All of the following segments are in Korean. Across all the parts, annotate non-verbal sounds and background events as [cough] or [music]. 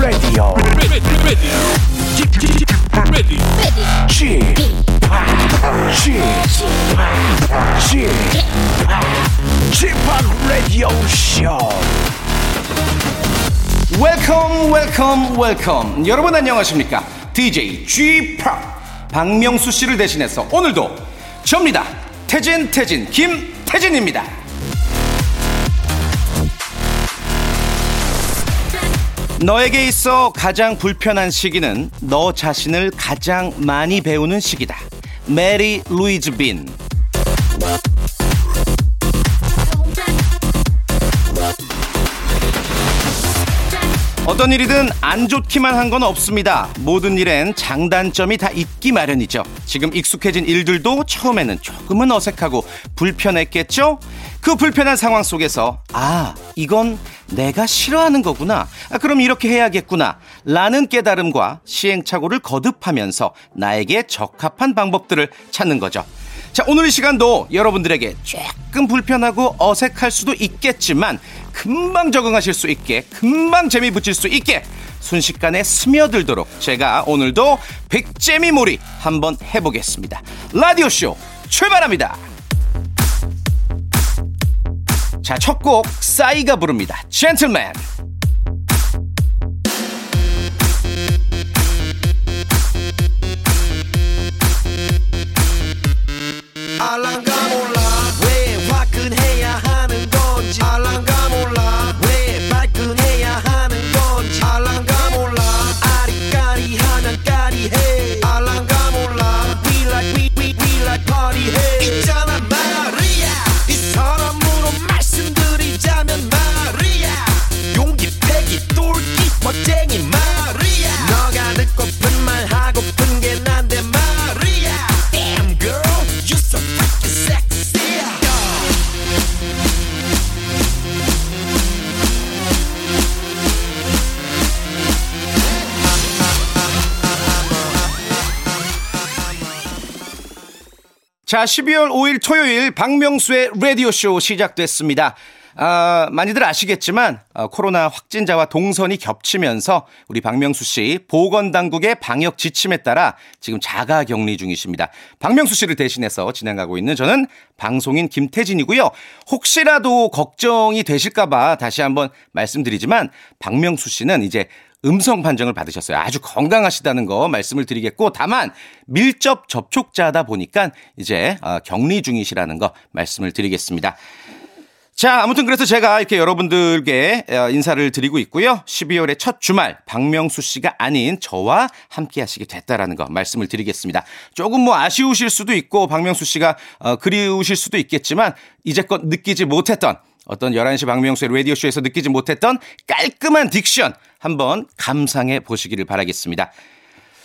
Radio. ready, ready, ready, G G G Park Radio Show. welcome welcome welcome 여러분 안녕하십니까 DJ G Park 박명수 씨를 대신해서 오늘도 접니다 태진 태진 김태진입니다 너에게 있어 가장 불편한 시기는 너 자신을 가장 많이 배우는 시기다. 메리 루이즈 빈 어떤 일이든 안 좋기만 한 건 없습니다. 모든 일엔 장단점이 다 있기 마련이죠. 지금 익숙해진 일들도 처음에는 조금은 어색하고 불편했겠죠? 그 불편한 상황 속에서, 아, 이건 내가 싫어하는 거구나. 아, 그럼 이렇게 해야겠구나. 라는 깨달음과 시행착오를 거듭하면서 나에게 적합한 방법들을 찾는 거죠. 자, 오늘 이 시간도 여러분들에게 조금 불편하고 어색할 수도 있겠지만 금방 적응하실 수 있게 금방 재미 붙일 수 있게 순식간에 스며들도록 제가 오늘도 백재미 몰이 한번 해보겠습니다. 라디오쇼 출발합니다. 자, 첫 곡 싸이가 부릅니다. 젠틀맨. 알 자, 12월 5일 토요일 박명수의 라디오쇼 시작됐습니다. 아, 많이들 아시겠지만 어, 코로나 확진자와 동선이 겹치면서 우리 박명수 씨 보건당국의 방역 지침에 따라 지금 자가 격리 중이십니다. 박명수 씨를 대신해서 진행하고 있는 저는 방송인 김태진이고요. 혹시라도 걱정이 되실까봐 다시 한번 말씀드리지만 박명수 씨는 이제 음성 판정을 받으셨어요. 아주 건강하시다는 거 말씀을 드리겠고 다만 밀접 접촉자다 보니까 이제 어, 격리 중이시라는 거 말씀을 드리겠습니다. 자, 아무튼 그래서 제가 이렇게 여러분들께 어, 인사를 드리고 있고요. 12월의 첫 주말 박명수 씨가 아닌 저와 함께 하시게 됐다라는 거 말씀을 드리겠습니다. 조금 뭐 아쉬우실 수도 있고 박명수 씨가 어, 그리우실 수도 있겠지만 이제껏 느끼지 못했던 어떤 11시 박명수의 라디오쇼에서 느끼지 못했던 깔끔한 딕션 한번 감상해 보시기를 바라겠습니다.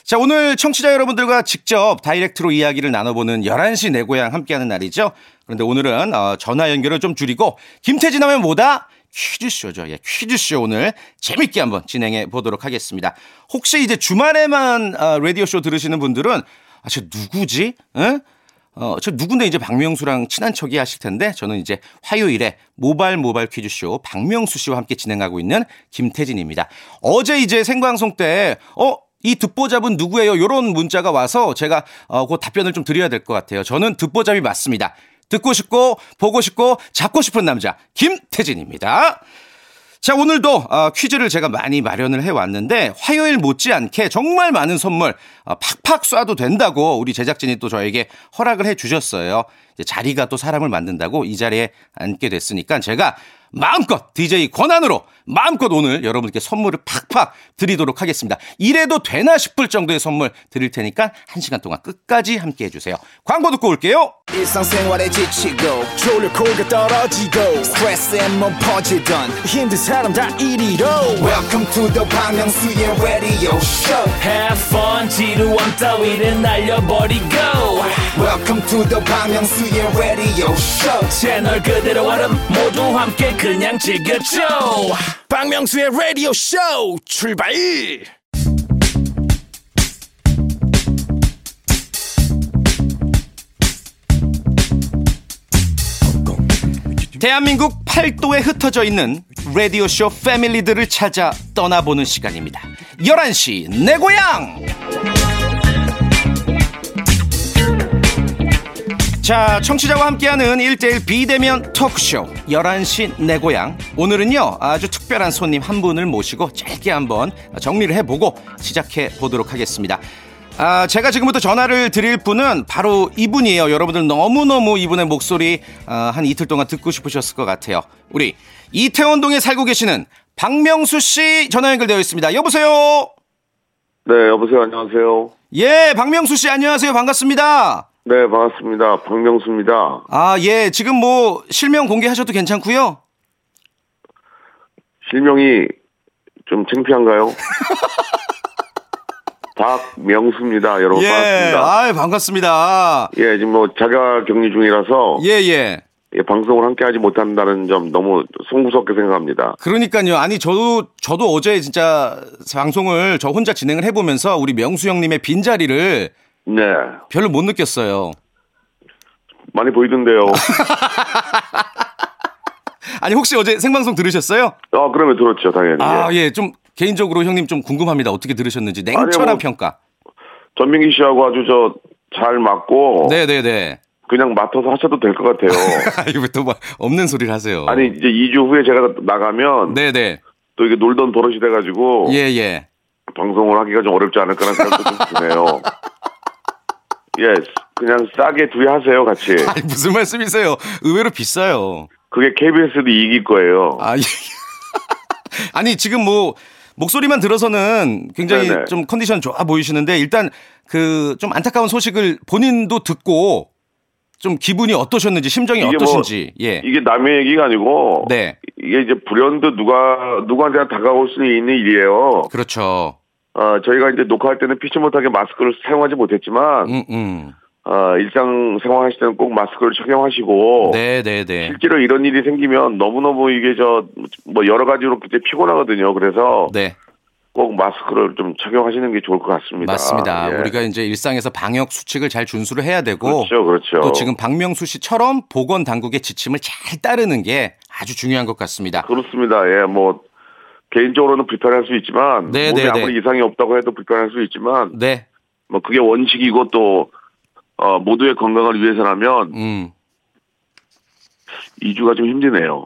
자, 오늘 청취자 여러분들과 직접 다이렉트로 이야기를 나눠보는 11시 내 고향 함께하는 날이죠. 그런데 오늘은 어, 전화 연결을 좀 줄이고 김태진 하면 뭐다? 퀴즈쇼죠. 예, 퀴즈쇼 오늘 재밌게 한번 진행해 보도록 하겠습니다. 혹시 이제 주말에만 어, 라디오쇼 들으시는 분들은 아, 저 누구지? 응? 어, 저 누군데 이제 박명수랑 친한 척이 하실 텐데 저는 이제 화요일에 모발 모발 퀴즈쇼 박명수 씨와 함께 진행하고 있는 김태진입니다. 어제 이제 생방송 때, 어, 이 듣보잡은 누구예요? 요런 문자가 와서 제가 어, 그 답변을 좀 드려야 될 것 같아요. 저는 듣보잡이 맞습니다. 듣고 싶고, 보고 싶고, 잡고 싶은 남자, 김태진입니다. 자, 오늘도 어, 퀴즈를 제가 많이 마련을 해왔는데 화요일 못지않게 정말 많은 선물 어, 팍팍 쏴도 된다고 우리 제작진이 또 저에게 허락을 해주셨어요. 이제 자리가 또 사람을 만든다고 이 자리에 앉게 됐으니까 제가 마음껏 DJ 권한으로 마음껏 오늘 여러분께 선물을 팍팍 드리도록 하겠습니다. 이래도 되나 싶을 정도의 선물 드릴 테니까 한 시간 동안 끝까지 함께 해주세요. 광고 듣고 올게요. 일상생활에 지치고, 졸려 코가 떨어지고, 스트레스에 몸 퍼지던, 힘든 사람 다 이리로. welcome to the Bang Myung-soo's radio show Have fun 지루함 따위를 날려버리고 welcome to the Bang Myung-soo's radio show 채널 그대로 얼음 모두 함께 그냥 즐겨줘 박명수의 라디오 쇼 출발! 대한민국 팔도에 흩어져 있는 라디오쇼 패밀리들을 찾아 떠나보는 시간입니다. 11시 내 고향! 자, 청취자와 함께하는 1대1 비대면 토크쇼 11시 내 고향. 오늘은요, 아주 특별한 손님 한 분을 모시고 짧게 한번 정리를 해보고 시작해 보도록 하겠습니다. 아, 제가 지금부터 전화를 드릴 분은 바로 이분이에요. 여러분들 너무너무 이분의 목소리 아, 한 이틀 동안 듣고 싶으셨을 것 같아요. 우리 이태원동에 살고 계시는 박명수 씨 전화 연결되어 있습니다. 여보세요? 네, 여보세요. 안녕하세요. 예, 박명수 씨 안녕하세요. 반갑습니다. 네, 반갑습니다. 박명수입니다. 아, 예. 지금 뭐 실명 공개하셔도 괜찮고요. 실명이 좀 창피한가요? [laughs] 박명수입니다. 여러분 예. 반갑습니다. 아, 반갑습니다. 예, 지금 뭐 자가 격리 중이라서 예, 예. 예, 방송을 함께 하지 못한다는 점 너무 송구스럽게 생각합니다. 그러니까요. 아니 저도 저도 어제 진짜 방송을 저 혼자 진행을 해 보면서 우리 명수 형님의 빈자리를 네, 별로 못 느꼈어요. 많이 보이던데요. [laughs] 아니 혹시 어제 생방송 들으셨어요? 아, 그러면 들었죠, 당연히. 아, 예. 예. 좀 개인적으로 형님 좀 궁금합니다. 어떻게 들으셨는지 냉철한 아니, 뭐- 평가. 전민기 씨하고 아주 저 잘 맞고 네, 네, 네. 그냥 맡아서 하셔도 될 것 같아요. [laughs] 이거 또뭐 없는 소리를 하세요. 아니 이제 2주 후에 제가 나가면 네, 네. 또 이게 놀던 버릇이 돼가지고 예, 예. 방송을 하기가 좀 어렵지 않을까라는 생각도 좀 드네요. [laughs] 예, 그냥 싸게 둘이 하세요, 같이. [laughs] 아니 무슨 말씀이세요? 의외로 비싸요. 그게 KBS도 이길 거예요. 아, 예. [laughs] 아니, 지금 뭐, 목소리만 들어서는 굉장히 네네. 좀 컨디션 좋아 보이시는데, 일단 그 좀 안타까운 소식을 본인도 듣고 좀 기분이 어떠셨는지, 심정이 이게 뭐 어떠신지, 예. 이게 남의 얘기가 아니고 네. 이게 이제 불현듯 누가 누구한테 다가올 수 있는 일이에요. 그렇죠. 어, 저희가 이제 녹화할 때는 피치 못하게 마스크를 사용하지 못했지만 음, 음. 어, 일상 생활 하실 때는 꼭 마스크를 착용하시고 네, 네, 네. 실제로 이런 일이 생기면 너무너무 이게 저 뭐 여러 가지로 굉장히 피곤하거든요. 그래서 네. 꼭 마스크를 좀 착용하시는 게 좋을 것 같습니다. 맞습니다. 예. 우리가 이제 일상에서 방역 수칙을 잘 준수를 해야 되고, 그렇죠, 그렇죠. 또 지금 박명수 씨처럼 보건 당국의 지침을 잘 따르는 게 아주 중요한 것 같습니다. 그렇습니다. 예, 뭐 개인적으로는 불편할 수 있지만 네, 몸에 네, 아무리 네. 이상이 없다고 해도 불편할 수 있지만 네. 뭐 그게 원칙이고 또 어, 모두의 건강을 위해서라면 음. 2주가 좀 힘드네요.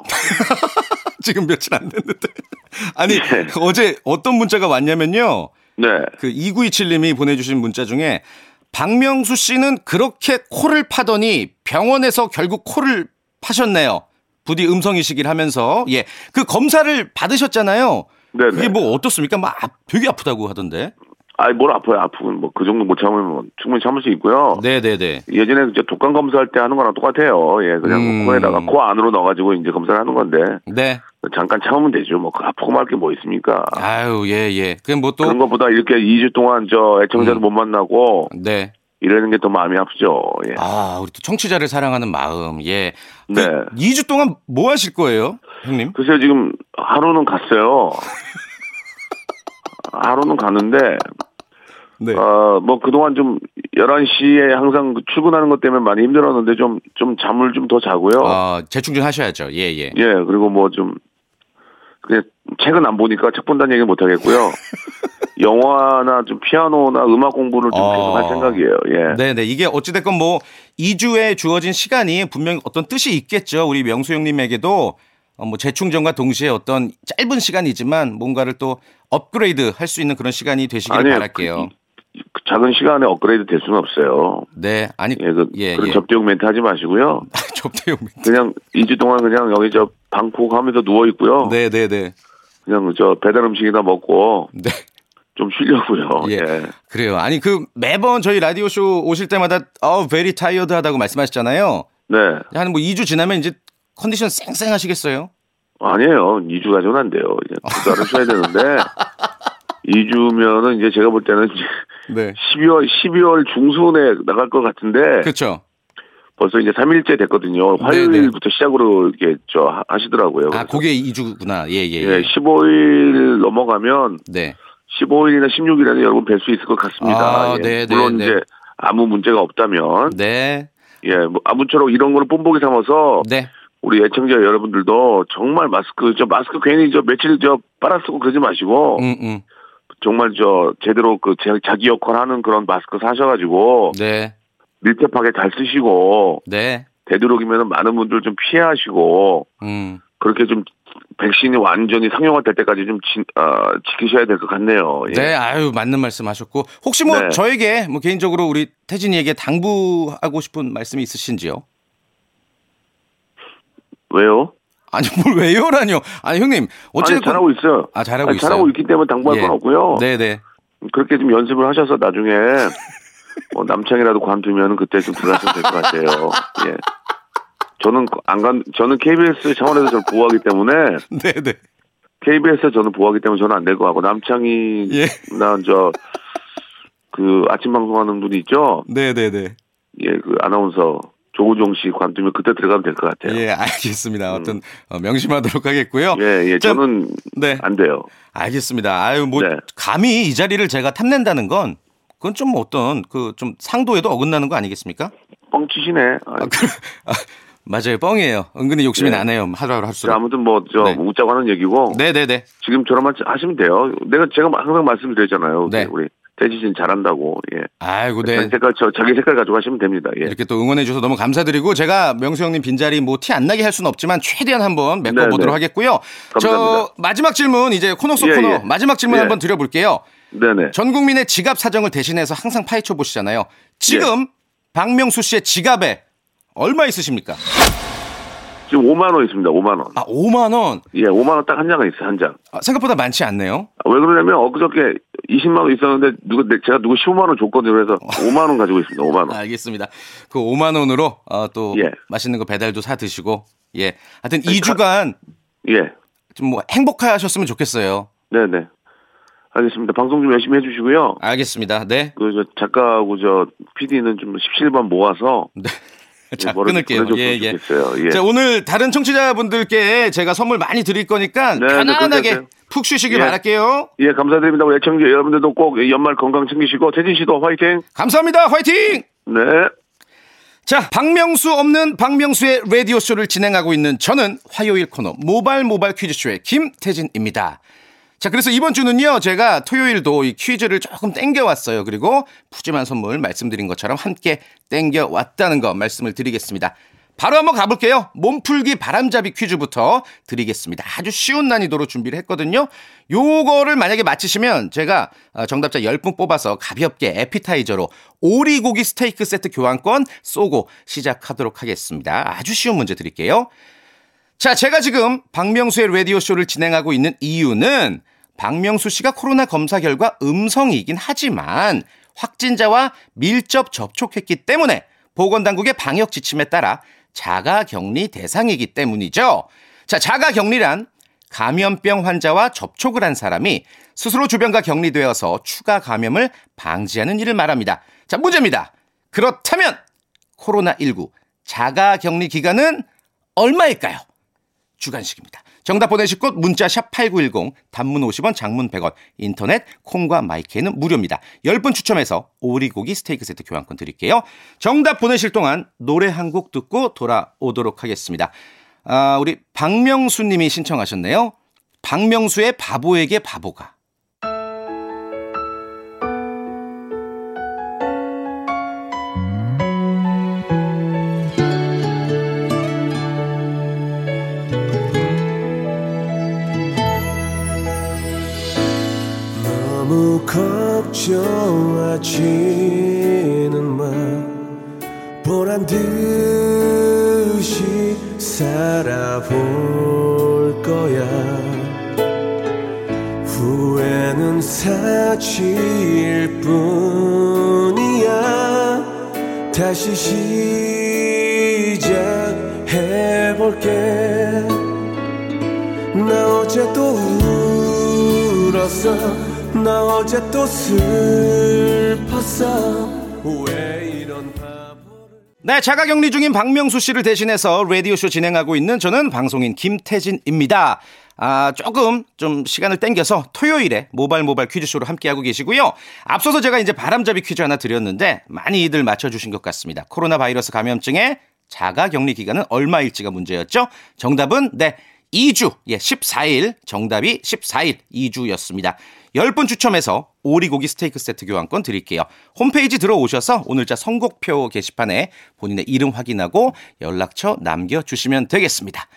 [laughs] 지금 며칠 안 됐는데. [laughs] 아니, 네. 어제 어떤 문자가 왔냐면요. 네. 그 2927님이 보내주신 문자 중에 박명수 씨는 그렇게 코를 파더니 병원에서 결국 코를 파셨네요. 부디 음성이시길 하면서. 예. 그 검사를 받으셨잖아요. 네네. 그게 뭐 어떻습니까? 막 아- 되게 아프다고 하던데. 아이 뭘 아파요 아프면 뭐 그 정도 못 참으면 충분히 참을 수 있고요. 네네네. 예전에 이제 독감 검사할 때 하는 거랑 똑같아요. 예, 그냥 음. 코에다가 코 안으로 넣어가지고 이제 검사를 하는 건데 네. 잠깐 참으면 되죠. 뭐 아프고 말 게 뭐 있습니까? 아유, 예, 예. 그럼 뭐 또. 그런 것보다 이렇게 2주 동안 저 애청자를 음. 못 만나고 네. 이러는 게 더 마음이 아프죠. 예. 아, 우리 또 청취자를 사랑하는 마음. 예. 그 네. 2주 동안 뭐 하실 거예요, 형님? 글쎄요, 지금 하루는 갔어요. [laughs] 하루는 갔는데, 네. 어, 뭐 그동안 좀 11시에 항상 그 출근하는 것 때문에 많이 힘들었는데 좀, 좀 잠을 좀 더 자고요. 어, 재충전 하셔야죠. 예, 예. 예, 그리고 뭐 좀, 책은 안 보니까 책 본다는 얘기는 못 하겠고요. [laughs] 영화나 좀 피아노나 음악 공부를 좀 어. 계속 할 생각이에요. 예. 네, 네. 이게 어찌됐건 뭐 2주에 주어진 시간이 분명 어떤 뜻이 있겠죠. 우리 명수 형님에게도 어, 뭐 재충전과 동시에 어떤 짧은 시간이지만 뭔가를 또 업그레이드 할 수 있는 그런 시간이 되시길 아니요, 바랄게요. 그 작은 시간에 업그레이드 될 수는 없어요. 네, 아니, 예, 그, 예, 그런 예. 접대용 멘트 하지 마시고요. [laughs] 접대용. 그냥 2주 동안 그냥 여기 저 방콕 하면서 누워 있고요. 네, 네, 네. 그냥 저 배달 음식이나 먹고 네. 좀 쉬려고요. [laughs] 예. 예. 그래요. 아니 그 매번 저희 라디오 쇼 오실 때마다 어 very tired 하다고 말씀하시잖아요. 네. 한 뭐 2주 지나면 이제 컨디션 쌩쌩하시겠어요? 아니에요. 2주 가지고는 안 돼요. 이제 [laughs] 두 달을 쉬어야 되는데 2주면은 이제 제가 볼 때는 네. 12월 12월 중순에 나갈 것 같은데 그렇죠. 벌써 이제 3일째 됐거든요. 화요일부터 시작으로 이렇게 저 하- 하시더라고요. 아, 그게 2주구나. 예, 예. 예, 예. 15일 넘어가면 네. 15일이나 16일에는 여러분 뵐 수 있을 것 같습니다. 아, 예. 네, 네, 물론 네. 이제 아무 문제가 없다면 네. 예, 뭐 아무쪼록 이런 거를 뽐보기 삼아서 네. 우리 애청자 여러분들도 정말 마스크 저 마스크 괜히 저 며칠 저 빨아 쓰고 그러지 마시고 음, 음. 정말 저 제대로 그 제- 자기 역할 하는 그런 마스크 사셔가지고 네. 밀접하게 잘 쓰시고 네. 되도록이면 많은 분들 좀 피하시고 음. 그렇게 좀 백신이 완전히 상용화될 때까지 좀 지, 아, 지키셔야 될 것 같네요. 예. 네, 아유, 맞는 말씀 하셨고. 혹시 뭐 네. 저에게 뭐 개인적으로 우리 태진이에게 당부하고 싶은 말씀이 있으신지요? 왜요? 아니, 뭘 왜요라뇨? 아니, 형님. 아니 어쨌든. 잘하고 있어요. 아, 잘하고 아니, 있어요. 잘하고 있기 때문에 당부할 예. 건 없고요. 네네. 그렇게 좀 연습을 하셔서 나중에 뭐 남창이라도 관두면 그때 좀 들어가시면 될것 같아요. 예. 저는 안 간, 저는 KBS 차원에서 저를 보호하기 때문에 [laughs] 네네. KBS에 저는 보호하기 때문에 저는 안 될 것 같고 남창이 예. 나 저 그 아침 방송하는 분이 있죠. 네네네. 예, 그 아나운서 조우종 씨 관두면 그때 들어가면 될 것 같아요. 예, 알겠습니다. 어떤 어, 명심하도록 하겠고요. 음. 예, 예, 자, 저는 네. 안 돼요. 알겠습니다. 아유, 뭐, 네. 감히 이 자리를 제가 탐낸다는 건 그건 좀 어떤 그 좀 상도에도 어긋나는 거 아니겠습니까? 뻥치시네. 아, 아, 그, [laughs] 아, 맞아요. 뻥이에요. 은근히 욕심이 네. 나네요. 하루하루 자, 할수록. 아무튼 뭐저 네. 웃자고 하는 얘기고 네 네 네. 지금처럼만 하시면 돼요. 내가 제가 항상 말씀드렸잖아요. 네. 우리 씨는 잘한다고. 예. 아이고, 자기 네. 색깔 저 자기 색깔 가지고 하시면 됩니다. 예. 이렇게 또 응원해 주셔서 너무 감사드리고 제가 명수 형님 빈자리 뭐 티 안 나게 할 수는 없지만 최대한 한번 메꿔 보도록 네, 네. 하겠고요. 저 감사합니다. 마지막 질문 이제 코너 속 예, 코너 예. 마지막 질문 예. 한번 드려볼게요. 네네. 전 국민의 지갑 사정을 대신해서 항상 파헤쳐 보시잖아요. 지금 예. 박명수 씨의 지갑에 얼마 있으십니까? 지금 5만 원 있습니다. 5만 원. 아, 5만 원. 예, 5만 원 딱 한 장은 있어요. 한 장. 아, 생각보다 많지 않네요. 아, 왜 그러냐면 엊그저께 20만 원 있었는데 누가 내- 제가 누구 15만 원 줬거든요. 그래서 5만 원 가지고 있습니다. 5만 원. 알겠습니다. 그 5만 원으로 어, 또 예. 맛있는 거 배달도 사 드시고 예. 하여튼 2주간 예. 좀 뭐 행복하셨으면 좋겠어요. 네 네. 알겠습니다. 방송 좀 열심히 해주시고요. 알겠습니다. 네. 그 저 작가하고 저 PD는 좀 17번 모아서 자, 뭐를 끊을게요. 예, 예. 예. 자, 오늘 다른 청취자분들께 제가 선물 많이 드릴 거니까 네, 네, 편안하게 하세요. 푹 쉬시길 예. 바랄게요. 예, 감사드립니다. 우리 애청자 여러분들도 꼭 연말 건강 챙기시고 태진 씨도 화이팅. 감사합니다. 화이팅! 네. 자, 박명수 없는 박명수의 라디오 쇼를 진행하고 있는 저는 화요일 코너 모발 모발 퀴즈쇼의 김태진입니다. 자, 그래서 이번 주는요, 제가 토요일도 이 퀴즈를 조금 땡겨왔어요. 그리고 푸짐한 선물 말씀드린 것처럼 함께 땡겨왔다는 거 말씀을 드리겠습니다. 바로 한번 가볼게요. 몸풀기 바람잡이 퀴즈부터 드리겠습니다. 아주 쉬운 난이도로 준비를 했거든요. 요거를 만약에 맞히시면 제가 어, 정답자 10분 뽑아서 가볍게 에피타이저로 오리고기 스테이크 세트 교환권 쏘고 시작하도록 하겠습니다. 아주 쉬운 문제 드릴게요. 자, 제가 지금 박명수의 라디오쇼를 진행하고 있는 이유는 박명수 씨가 코로나 검사 결과 음성이긴 하지만 확진자와 밀접 접촉했기 때문에 보건당국의 방역 지침에 따라 자가 격리 대상이기 때문이죠. 자, 자가 격리란 감염병 환자와 접촉을 한 사람이 스스로 주변과 격리되어서 추가 감염을 방지하는 일을 말합니다. 자, 문제입니다. 그렇다면 코로나19 자가 격리 기간은 얼마일까요? 주간식입니다. 정답 보내실 곳 문자 샵 8910 단문 50원 장문 100원 인터넷 콩과 마이크는 무료입니다. 10분 추첨해서 오리고기 스테이크 세트 교환권 드릴게요. 정답 보내실 동안 노래 한 곡 듣고 돌아오도록 하겠습니다. 아, 우리 박명수 님이 신청하셨네요. 박명수의 바보에게 바보가. 걱정하지는 마 보란 듯이 살아볼 거야. 후회는 사치일 뿐이야. 다시 시작해볼게. 나 어제 또 울었어 나 어제 또 슬펐어 왜 이런 바보를 네, 자가 격리 중인 박명수 씨를 대신해서 라디오쇼 진행하고 있는 저는 방송인 김태진입니다. 아, 조금 좀 시간을 땡겨서 토요일에 모발 모발 퀴즈쇼를 함께하고 계시고요. 앞서서 제가 이제 바람잡이 퀴즈 하나 드렸는데 많이들 맞춰주신 것 같습니다. 코로나 바이러스 감염증에 자가 격리 기간은 얼마일지가 문제였죠. 정답은 네. 2주, 예, 14일, 정답이 14일, 2주였습니다. 10분 추첨해서 오리고기 스테이크 세트 교환권 드릴게요. 홈페이지 들어오셔서 오늘자 선곡표 게시판에 본인의 이름 확인하고 연락처 남겨주시면 되겠습니다.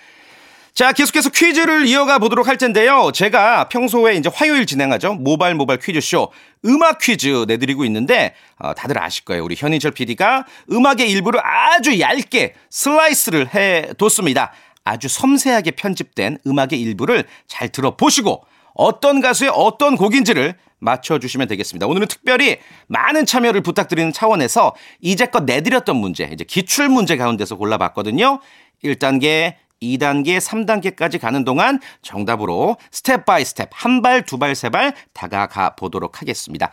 자, 계속해서 퀴즈를 이어가 보도록 할 텐데요. 제가 평소에 이제 화요일 진행하죠. 모발 모발 퀴즈쇼 음악 퀴즈 내드리고 있는데 어, 다들 아실 거예요. 우리 현인철 PD가 음악의 일부를 아주 얇게 슬라이스를 해 뒀습니다. 아주 섬세하게 편집된 음악의 일부를 잘 들어보시고 어떤 가수의 어떤 곡인지를 맞춰주시면 되겠습니다. 오늘은 특별히 많은 참여를 부탁드리는 차원에서 이제껏 내드렸던 문제, 이제 기출 문제 가운데서 골라봤거든요. 1단계, 2단계, 3단계까지 가는 동안 정답으로 step by step, 한 발, 두 발, 세 발 다가가 보도록 하겠습니다.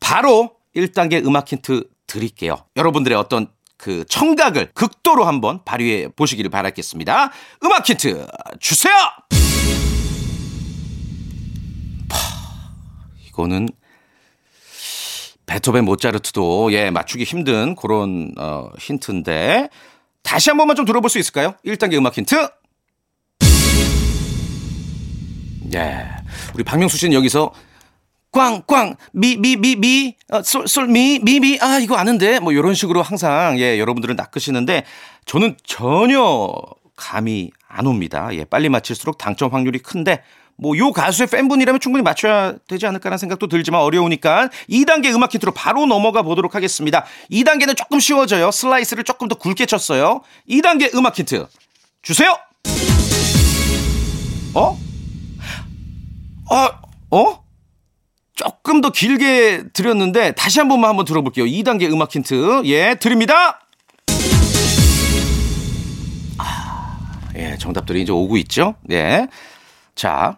바로 1단계 음악 힌트 드릴게요. 여러분들의 어떤 그 청각을 극도로 한번 발휘해 보시기를 바라겠습니다. 음악 힌트 주세요! 파, 이거는 베토벤 모차르트도 예 맞추기 힘든 그런 어, 힌트인데 다시 한 번만 좀 들어볼 수 있을까요? 1단계 음악 힌트. 예. 우리 박명수 씨는 여기서 꽝꽝 미 미 미미 어, 솔솔미 미미 아 이거 아는데 뭐 이런 식으로 항상 예 여러분들은 낚으시는데 저는 전혀 감이 안 옵니다. 예 빨리 맞힐수록 당첨 확률이 큰데 뭐 요 가수의 팬분이라면 충분히 맞춰야 되지 않을까라는 생각도 들지만 어려우니까 2단계 음악 힌트로 바로 넘어가 보도록 하겠습니다. 2단계는 조금 쉬워져요. 슬라이스를 조금 더 굵게 쳤어요. 2단계 음악 힌트 주세요. 어? 어? 어? 조금 더 길게 드렸는데 다시 한 번만 한번 들어볼게요. 2단계 음악 힌트. 예, 드립니다. 아, 예, 정답들이 이제 오고 있죠. 예. 자,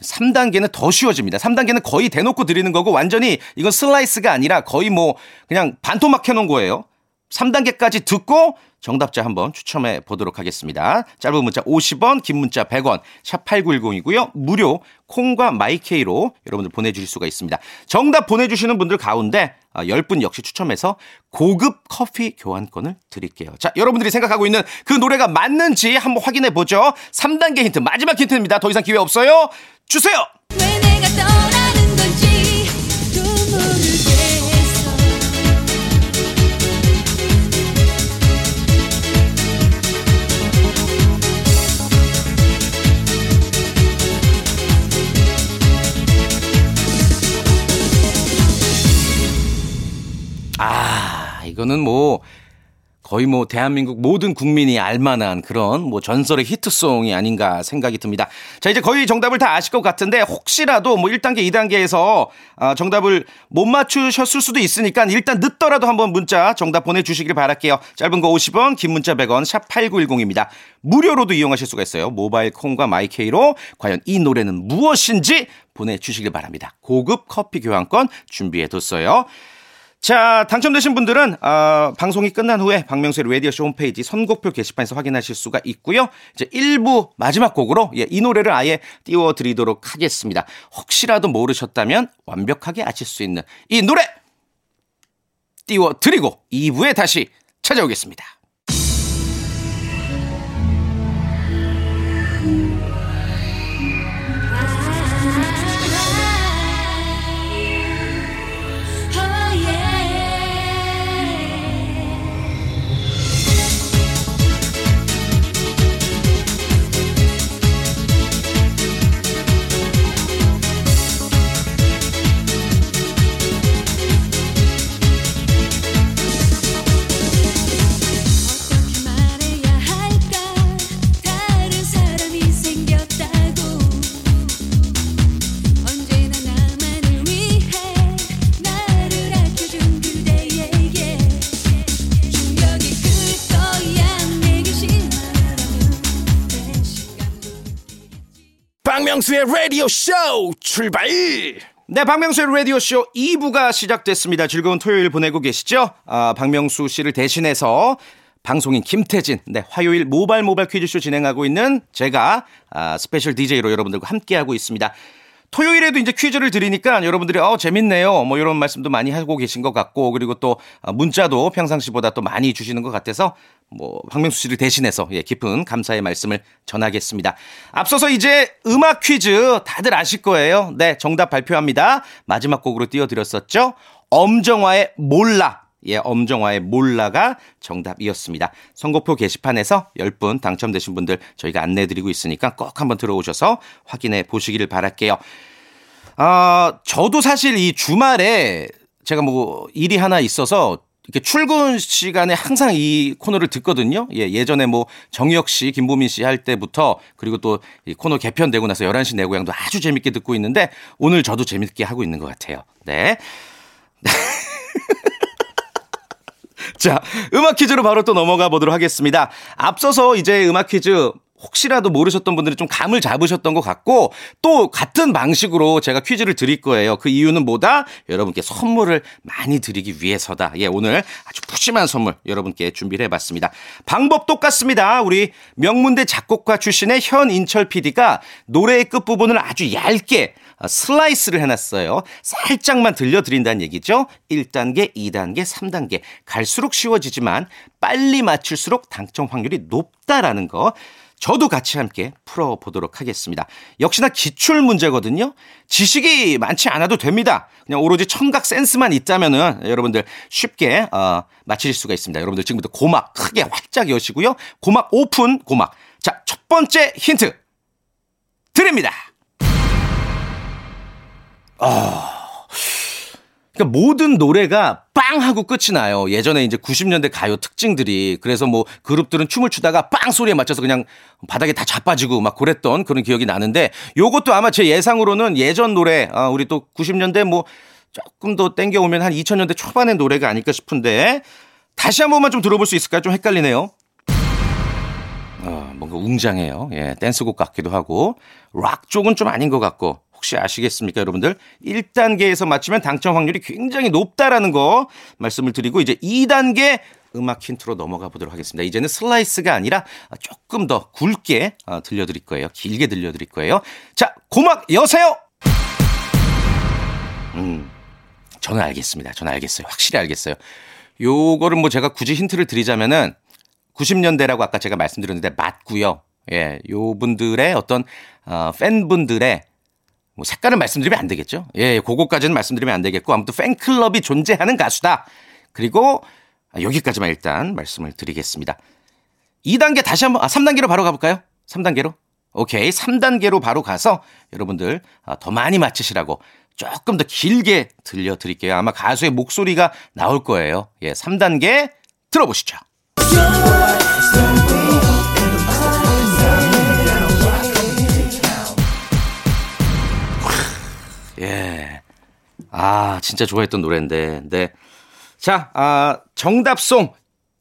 3단계는 더 쉬워집니다. 3단계는 거의 대놓고 드리는 거고 완전히 이건 슬라이스가 아니라 거의 뭐 그냥 반토막 해놓은 거예요. 3단계까지 듣고 정답자 한번 추첨해 보도록 하겠습니다. 짧은 문자 50원, 긴 문자 100원, 샵 8910이고요. 무료 콩과 마이케이로 여러분들 보내주실 수가 있습니다. 정답 보내주시는 분들 가운데 10분 역시 추첨해서 고급 커피 교환권을 드릴게요. 자, 여러분들이 생각하고 있는 그 노래가 맞는지 한번 확인해 보죠. 3단계 힌트, 마지막 힌트입니다. 더 이상 기회 없어요. 주세요! 이거는 뭐 거의 뭐 대한민국 모든 국민이 알만한 그런 뭐 전설의 히트송이 아닌가 생각이 듭니다. 자, 이제 거의 정답을 다 아실 것 같은데 혹시라도 뭐 1단계, 2단계에서 아, 정답을 못 맞추셨을 수도 있으니까 일단 늦더라도 한번 문자 정답 보내주시길 바랄게요. 짧은 거 50원, 긴 문자 100원, 샵 8910입니다. 무료로도 이용하실 수가 있어요. 모바일 콩과 마이케이로 과연 이 노래는 무엇인지 보내주시길 바랍니다. 고급 커피 교환권 준비해뒀어요. 자, 당첨되신 분들은 어, 방송이 끝난 후에 박명수의 라디오쇼 홈페이지 선곡표 게시판에서 확인하실 수가 있고요. 이제 1부 마지막 곡으로 예, 이 노래를 아예 띄워드리도록 하겠습니다. 혹시라도 모르셨다면 완벽하게 아실 수 있는 이 노래 띄워드리고 2부에 다시 찾아오겠습니다. 박명수의 라디오 쇼 출발! 네, 박명수의 라디오 쇼 2부가 시작됐습니다. 즐거운 토요일 보내고 계시죠? 아, 박명수 씨를 대신해서 방송인 김태진, 네, 화요일 모발 모발 퀴즈쇼 진행하고 있는 제가 아, special DJ로 여러분들과 함께하고 있습니다. 토요일에도 이제 퀴즈를 드리니까 여러분들이 어 재밌네요. 뭐 이런 말씀도 많이 하고 계신 것 같고 그리고 또 아, 문자도 평상시보다 또 많이 주시는 것 같아서 뭐 박명수 씨를 대신해서 예, 깊은 감사의 말씀을 전하겠습니다. 앞서서 이제 음악 퀴즈 다들 아실 거예요. 네, 정답 발표합니다. 마지막 곡으로 띄워드렸었죠. 엄정화의 몰라. 예, 엄정화의 몰라가 정답이었습니다. 선곡표 게시판에서 10분 당첨되신 분들 저희가 안내드리고 있으니까 꼭 한번 들어오셔서 확인해 보시기를 바랄게요. 아, 저도 사실 이 주말에 제가 뭐 일이 하나 있어서 이렇게 출근 시간에 항상 이 코너를 듣거든요. 예, 예전에 뭐 정혁 씨, 김보민 씨 할 때부터 그리고 또 이 코너 개편되고 나서 11시 내 고향도 아주 재밌게 듣고 있는데 오늘 저도 재밌게 하고 있는 것 같아요. 네. 자, 음악 퀴즈로 바로 또 넘어가 보도록 하겠습니다. 앞서서 이제 음악 퀴즈 혹시라도 모르셨던 분들이 좀 감을 잡으셨던 것 같고 또 같은 방식으로 제가 퀴즈를 드릴 거예요. 그 이유는 뭐다? 여러분께 선물을 많이 드리기 위해서다. 예, 오늘 아주 푸짐한 선물 여러분께 준비를 해봤습니다. 방법 똑같습니다. 우리 명문대 작곡가 출신의 현인철 PD가 노래의 끝부분을 아주 얇게 어, 슬라이스를 해놨어요. 살짝만 들려드린다는 얘기죠. 1단계, 2단계, 3단계. 갈수록 쉬워지지만 빨리 맞출수록 당첨 확률이 높다라는 거. 저도 같이 함께 풀어보도록 하겠습니다. 역시나 기출 문제거든요. 지식이 많지 않아도 됩니다. 그냥 오로지 청각 센스만 있다면은 여러분들 쉽게 어, 맞히실 수가 있습니다. 여러분들 지금부터 고막 크게 활짝 여시고요. 고막 오픈 고막. 자, 첫 번째 힌트 드립니다. 그러니까 모든 노래가 빵 하고 끝이 나요. 예전에 이제 90년대 가요 특징들이 그래서 뭐 그룹들은 춤을 추다가 빵 소리에 맞춰서 그냥 바닥에 다 자빠지고 막 그랬던 그런 기억이 나는데 요것도 아마 제 예상으로는 예전 노래 아 우리 또 90년대 뭐 조금 더 땡겨 오면 한 2000년대 초반의 노래가 아닐까 싶은데 다시 한 번만 좀 들어볼 수 있을까요? 좀 헷갈리네요. 어, 뭔가 웅장해요. 예, 댄스곡 같기도 하고 락 쪽은 좀 아닌 것 같고 혹시 아시겠습니까, 여러분들? 1단계에서 맞추면 당첨 확률이 굉장히 높다라는 거 말씀을 드리고 이제 2단계 음악 힌트로 넘어가 보도록 하겠습니다. 이제는 슬라이스가 아니라 조금 더 굵게 어, 들려드릴 거예요. 길게 들려드릴 거예요. 자, 고막 여세요. 음, 저는 알겠습니다. 저는 알겠어요. 확실히 알겠어요. 요거를 뭐 제가 굳이 힌트를 드리자면은 90년대라고 아까 제가 말씀드렸는데 맞고요. 예, 요 분들의 어떤 어, 팬분들의 뭐 색깔은 말씀드리면 안 되겠죠. 예, 그거까지는 말씀드리면 안 되겠고 아무튼 팬클럽이 존재하는 가수다. 그리고 아, 여기까지만 일단 말씀을 드리겠습니다. 2단계 다시 한번 아 3단계로 바로 가볼까요? 3단계로? 오케이. 3단계로 바로 가서 여러분들 아, 더 많이 맞히시라고 조금 더 길게 들려드릴게요. 아마 가수의 목소리가 나올 거예요. 예, 3단계 들어보시죠. 예. 아, 진짜 좋아했던 노래인데. 네. 자, 아, 정답송.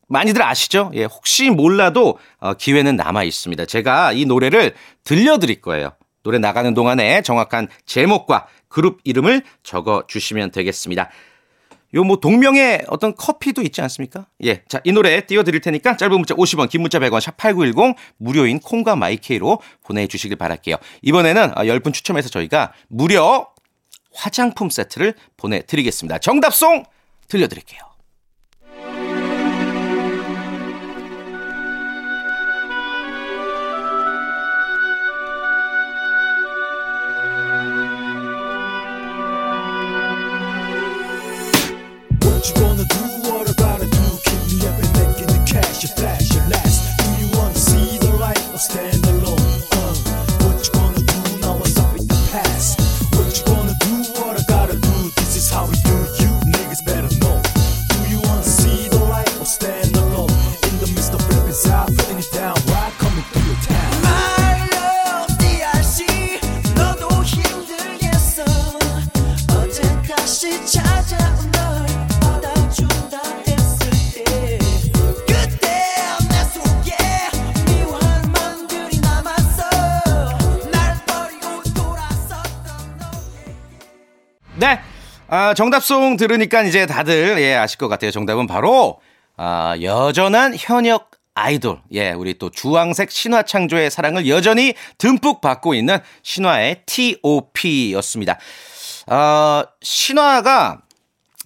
많이들 아시죠? 예, 혹시 몰라도 어, 기회는 남아 있습니다. 제가 이 노래를 들려드릴 거예요. 노래 나가는 동안에 정확한 제목과 그룹 이름을 적어 주시면 되겠습니다. 요 뭐 동명의 어떤 커피도 있지 않습니까? 예. 자, 이 노래 띄워 드릴 테니까 짧은 문자 50원, 긴 문자 100원, 샵8910 무료인 콩과 마이케이로 보내 주시길 바랄게요. 이번에는 10분 추첨해서 저희가 무려 화장품 세트를 보내드리겠습니다. 정답송 들려드릴게요. What 아, 정답송 들으니까 이제 다들 예, 아실 것 같아요. 정답은 바로 아, 여전한 현역 아이돌. 예, 우리 또 주황색 신화 창조의 사랑을 여전히 듬뿍 받고 있는 신화의 T.O.P.였습니다. 어, 신화가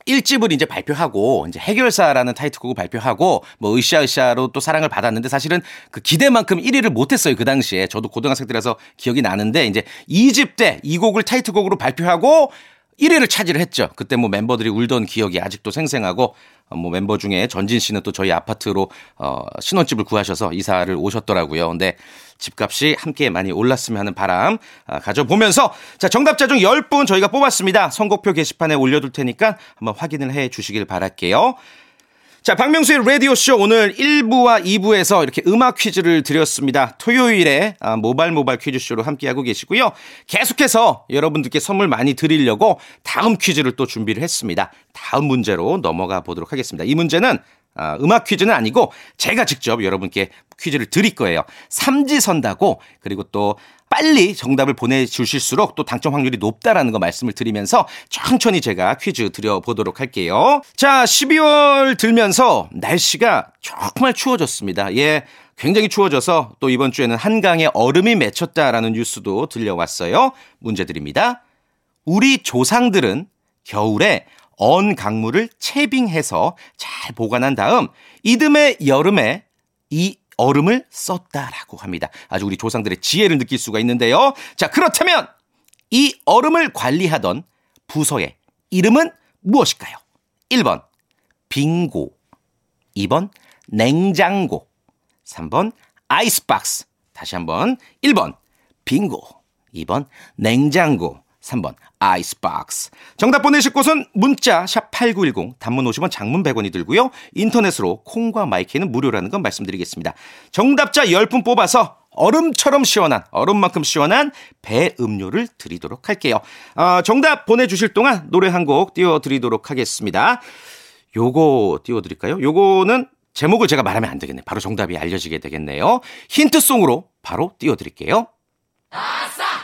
1집을 이제 발표하고 이제 해결사라는 타이틀곡을 발표하고 뭐 으쌰으쌰로 또 사랑을 받았는데 사실은 그 기대만큼 1위를 못 했어요 그 당시에 저도 고등학생 때라서 기억이 나는데 이제 2집 때 이 곡을 타이틀곡으로 발표하고 1위를 차지를 했죠. 그때 뭐 멤버들이 울던 기억이 아직도 생생하고 어, 뭐 멤버 중에 전진 씨는 또 저희 아파트로 어 신혼집을 구하셔서 이사를 오셨더라고요. 근데 집값이 함께 많이 올랐으면 하는 바람 아, 가져보면서 자 정답자 중 10분 저희가 뽑았습니다. 선곡표 게시판에 올려둘 테니까 한번 확인을 해 주시길 바랄게요. 자, 박명수의 라디오쇼 오늘 1부와 2부에서 이렇게 음악 퀴즈를 드렸습니다. 토요일에 아, 모발 모발 퀴즈쇼로 함께하고 계시고요. 계속해서 여러분들께 선물 많이 드리려고 다음 퀴즈를 또 준비를 했습니다. 다음 문제로 넘어가 보도록 하겠습니다. 이 문제는 아, 음악 퀴즈는 아니고 제가 직접 여러분께 퀴즈를 드릴 거예요. 삼지선다고 그리고 또 빨리 정답을 보내주실수록 또 당첨 확률이 높다라는 거 말씀을 드리면서 천천히 제가 퀴즈 드려보도록 할게요. 자, 12월 들면서 날씨가 정말 추워졌습니다. 예. 굉장히 추워져서 또 이번 주에는 한강에 얼음이 맺혔다라는 뉴스도 들려왔어요. 문제 드립니다. 우리 조상들은 겨울에 언 강물을 채빙해서 잘 보관한 다음 이듬해 여름에 이 얼음을 썼다라고 합니다. 아주 우리 조상들의 지혜를 느낄 수가 있는데요. 자, 그렇다면 이 얼음을 관리하던 부서의 이름은 무엇일까요? 1번 빙고 2번 냉장고 3번 아이스박스 다시 한번 1번 빙고 2번 냉장고 3번 아이스박스. 정답 보내실 곳은 문자 샵 8910 단문 50원 장문 100원이 들고요. 인터넷으로 콩과 마이크는 무료라는 건 말씀드리겠습니다. 정답자 10분 뽑아서 얼음처럼 시원한 얼음만큼 시원한 배 음료를 드리도록 할게요. 어, 정답 보내주실 동안 노래 한 곡 띄워드리도록 하겠습니다. 요거 띄워드릴까요? 요거는 제목을 제가 말하면 안 되겠네. 바로 정답이 알려지게 되겠네요. 힌트송으로 바로 띄워드릴게요. 얻을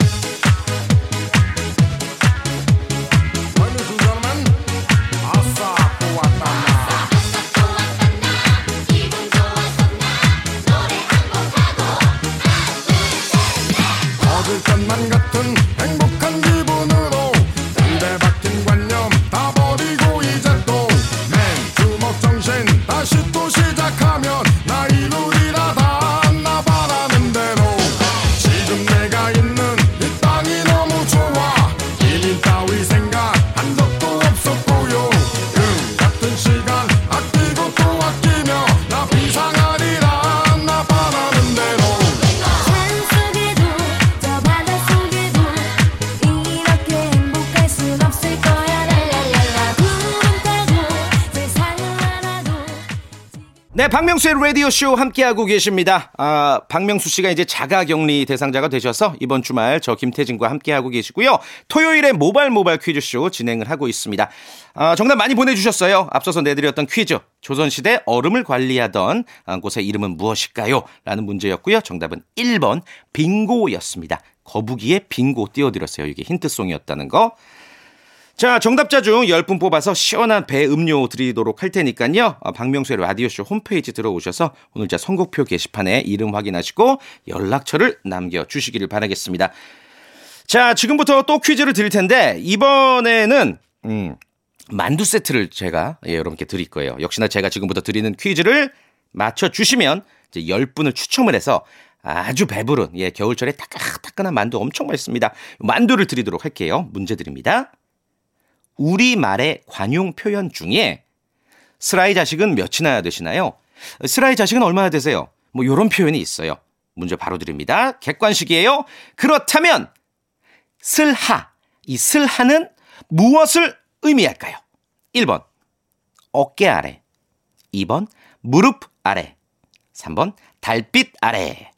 것만 네, 박명수의 라디오쇼 함께하고 계십니다. 아, 박명수 씨가 이제 자가 격리 대상자가 되셔서 이번 주말 저 김태진과 함께하고 계시고요. 토요일에 모발 모발 퀴즈쇼 진행을 하고 있습니다. 아, 정답 많이 보내주셨어요. 앞서서 내드렸던 퀴즈. 조선시대 얼음을 관리하던 아, 곳의 이름은 무엇일까요? 라는 문제였고요. 정답은 1번 빙고였습니다. 거북이의 빙고 띄워드렸어요. 이게 힌트송이었다는 거. 자, 정답자 중 10분 뽑아서 시원한 배 음료 드리도록 할 테니까요. 어, 박명수의 라디오쇼 홈페이지 들어오셔서 오늘 자 선곡표 게시판에 이름 확인하시고 연락처를 남겨주시기를 바라겠습니다. 자, 지금부터 또 퀴즈를 드릴 텐데, 이번에는, 음, 만두 세트를 제가 예, 여러분께 드릴 거예요. 역시나 제가 지금부터 드리는 퀴즈를 맞춰주시면 이제 10분을 추첨을 해서 아주 배부른, 예, 겨울철에 따끈따끈한 만두 엄청 맛있습니다. 만두를 드리도록 할게요. 문제 드립니다. 우리말의 관용 표현 중에 슬라이 자식은 몇이나 되시나요? 슬라이 자식은 얼마나 되세요? 뭐 요런 표현이 있어요. 문제 바로 드립니다. 객관식이에요. 그렇다면 슬하, 이 슬하는 무엇을 의미할까요? 1번 어깨 아래 2번 무릎 아래 3번 달빛 아래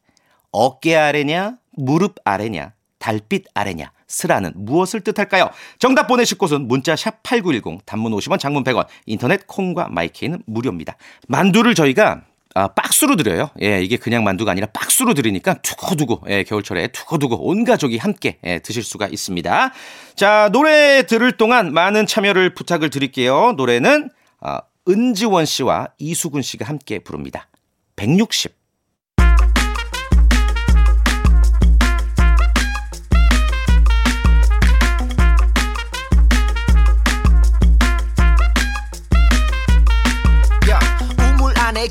어깨 아래냐 무릎 아래냐 달빛 아래냐 스라는 무엇을 뜻할까요? 정답 보내실 곳은 문자 샵 8910 단문 50원 장문 100원 인터넷 콩과 마이케이는 무료입니다. 만두를 저희가 아, 박스로 드려요. 예, 이게 그냥 만두가 아니라 박스로 드리니까 두고두고, 예, 겨울철에 두고두고 온 가족이 함께 예, 드실 수가 있습니다. 자, 노래 들을 동안 많은 참여를 부탁을 드릴게요. 노래는 아, 은지원 씨와 이수근 씨가 함께 부릅니다. 160.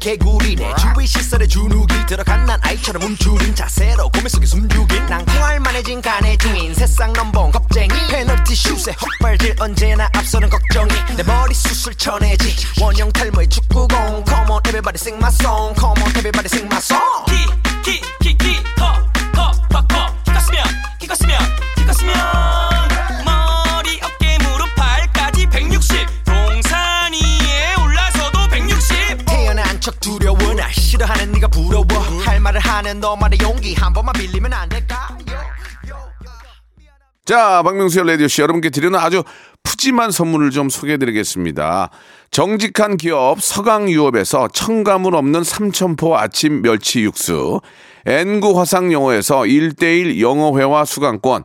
개구리네. 주위 시설에 주눅이 들어간 난 아이처럼 움츠린 자세로 고민 속에 숨죽인 낭콩할 만해진 간의 주인. 새싹 넘봉 겁쟁이. 페널티 슛에 헛발질 언제나 앞서는 걱정이. 내 머리 수술 쳐내지. 원형 탈모의 축구공. Come on everybody sing my song. Come on everybody sing my song. 키 키 하는 너만의 용기. 한 번만 빌리면 안 될까? 자, 박명수의 라디오쇼 여러분께 드리는 아주 푸짐한 선물을 좀 소개해드리겠습니다. 정직한 기업 서강유업에서 첨가물 없는 삼천포 아침 멸치 육수, N구 화상영어에서 1대1 영어회화 수강권,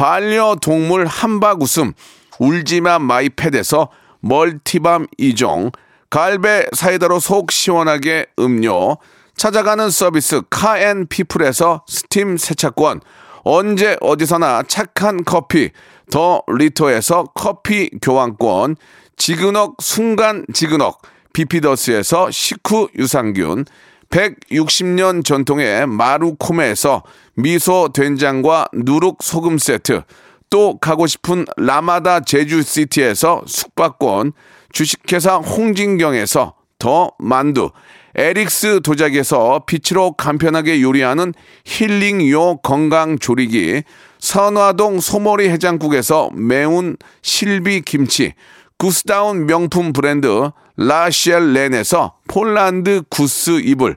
반려동물 함박웃음 울지마 마이패드에서 multi balm 2종, 갈배 사이다로 속 시원하게 음료, 찾아가는 서비스 카앤피플에서 스팀 세차권, 언제 어디서나 착한 커피 더 리터에서 커피 교환권, 지그넉 순간 지그넉 비피더스에서 식후 유산균, 160년 전통의 마루코메에서 미소 된장과 누룩 소금 세트, 또 가고 싶은 라마다 제주시티에서 숙박권, 주식회사 홍진경에서 더 만두, 에릭스 도자기에서 빛으로 간편하게 요리하는 힐링요 건강조리기, 선화동 소머리 해장국에서 매운 실비 김치, 구스다운 명품 브랜드 라시엘렌에서 폴란드 구스 이불,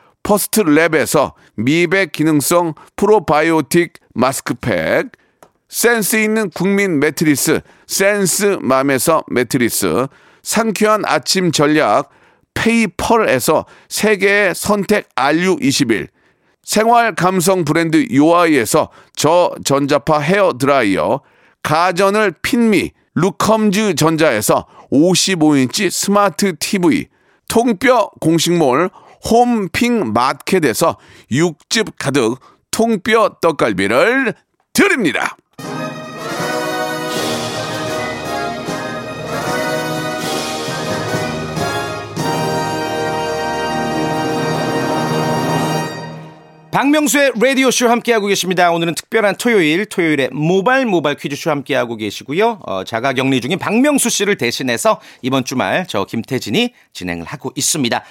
퍼스트 랩에서 미백 기능성 프로바이오틱 마스크팩, 센스 있는 국민 매트리스 센스 맘에서 매트리스, 상쾌한 아침 전략 페이펄에서 세계의 선택 RU21, 생활 감성 브랜드 요아이에서 저전자파 헤어 드라이어, 가전을 핀미 루컴즈 전자에서 55인치 스마트 TV, 통뼈 공식몰 홈핑 마켓에서 육즙 가득 통뼈 떡갈비를 드립니다. 박명수의 라디오쇼 함께하고 계십니다. 오늘은 특별한 토요일, 토요일에 모발 모발 퀴즈쇼 함께하고 계시고요. 어, 자가 격리 중인 박명수 씨를 대신해서 이번 주말 저 김태진이 진행을 하고 있습니다.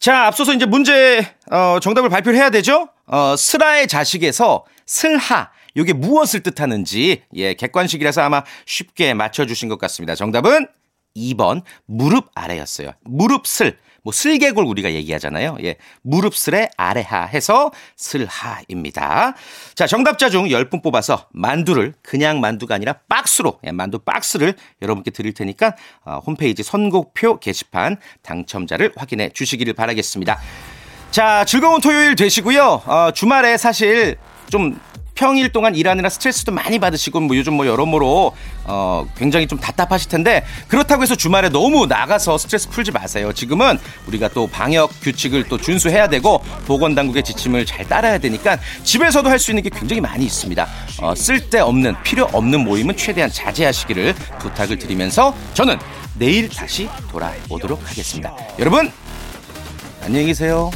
자, 앞서서 이제 문제, 어, 정답을 발표를 해야 되죠? 어, 슬하의 자식에서 슬하. 요게 무엇을 뜻하는지, 예, 객관식이라서 아마 쉽게 맞춰 주신 것 같습니다. 정답은 2번, 무릎 아래였어요. 무릎슬. 뭐 슬개골 우리가 얘기하잖아요. 예. 무릎슬의 아래하 해서 슬하입니다. 자, 정답자 중 10분 뽑아서 만두를 그냥 만두가 아니라 박스로 예, 만두 박스를 여러분께 드릴 테니까 어, 홈페이지 선곡표 게시판 당첨자를 확인해 주시기를 바라겠습니다. 자, 즐거운 토요일 되시고요. 어, 주말에 사실 좀 평일 동안 일하느라 스트레스도 많이 받으시고 뭐 요즘 뭐 여러모로 어 굉장히 좀 답답하실 텐데 그렇다고 해서 주말에 너무 나가서 스트레스 풀지 마세요. 지금은 우리가 또 방역 규칙을 또 준수해야 되고 보건 당국의 지침을 잘 따라야 되니까 집에서도 할 수 있는 게 굉장히 많이 있습니다. 어, 쓸데없는 필요 없는 모임은 최대한 자제하시기를 부탁을 드리면서 저는 내일 다시 돌아오도록 하겠습니다. 여러분 안녕히 계세요.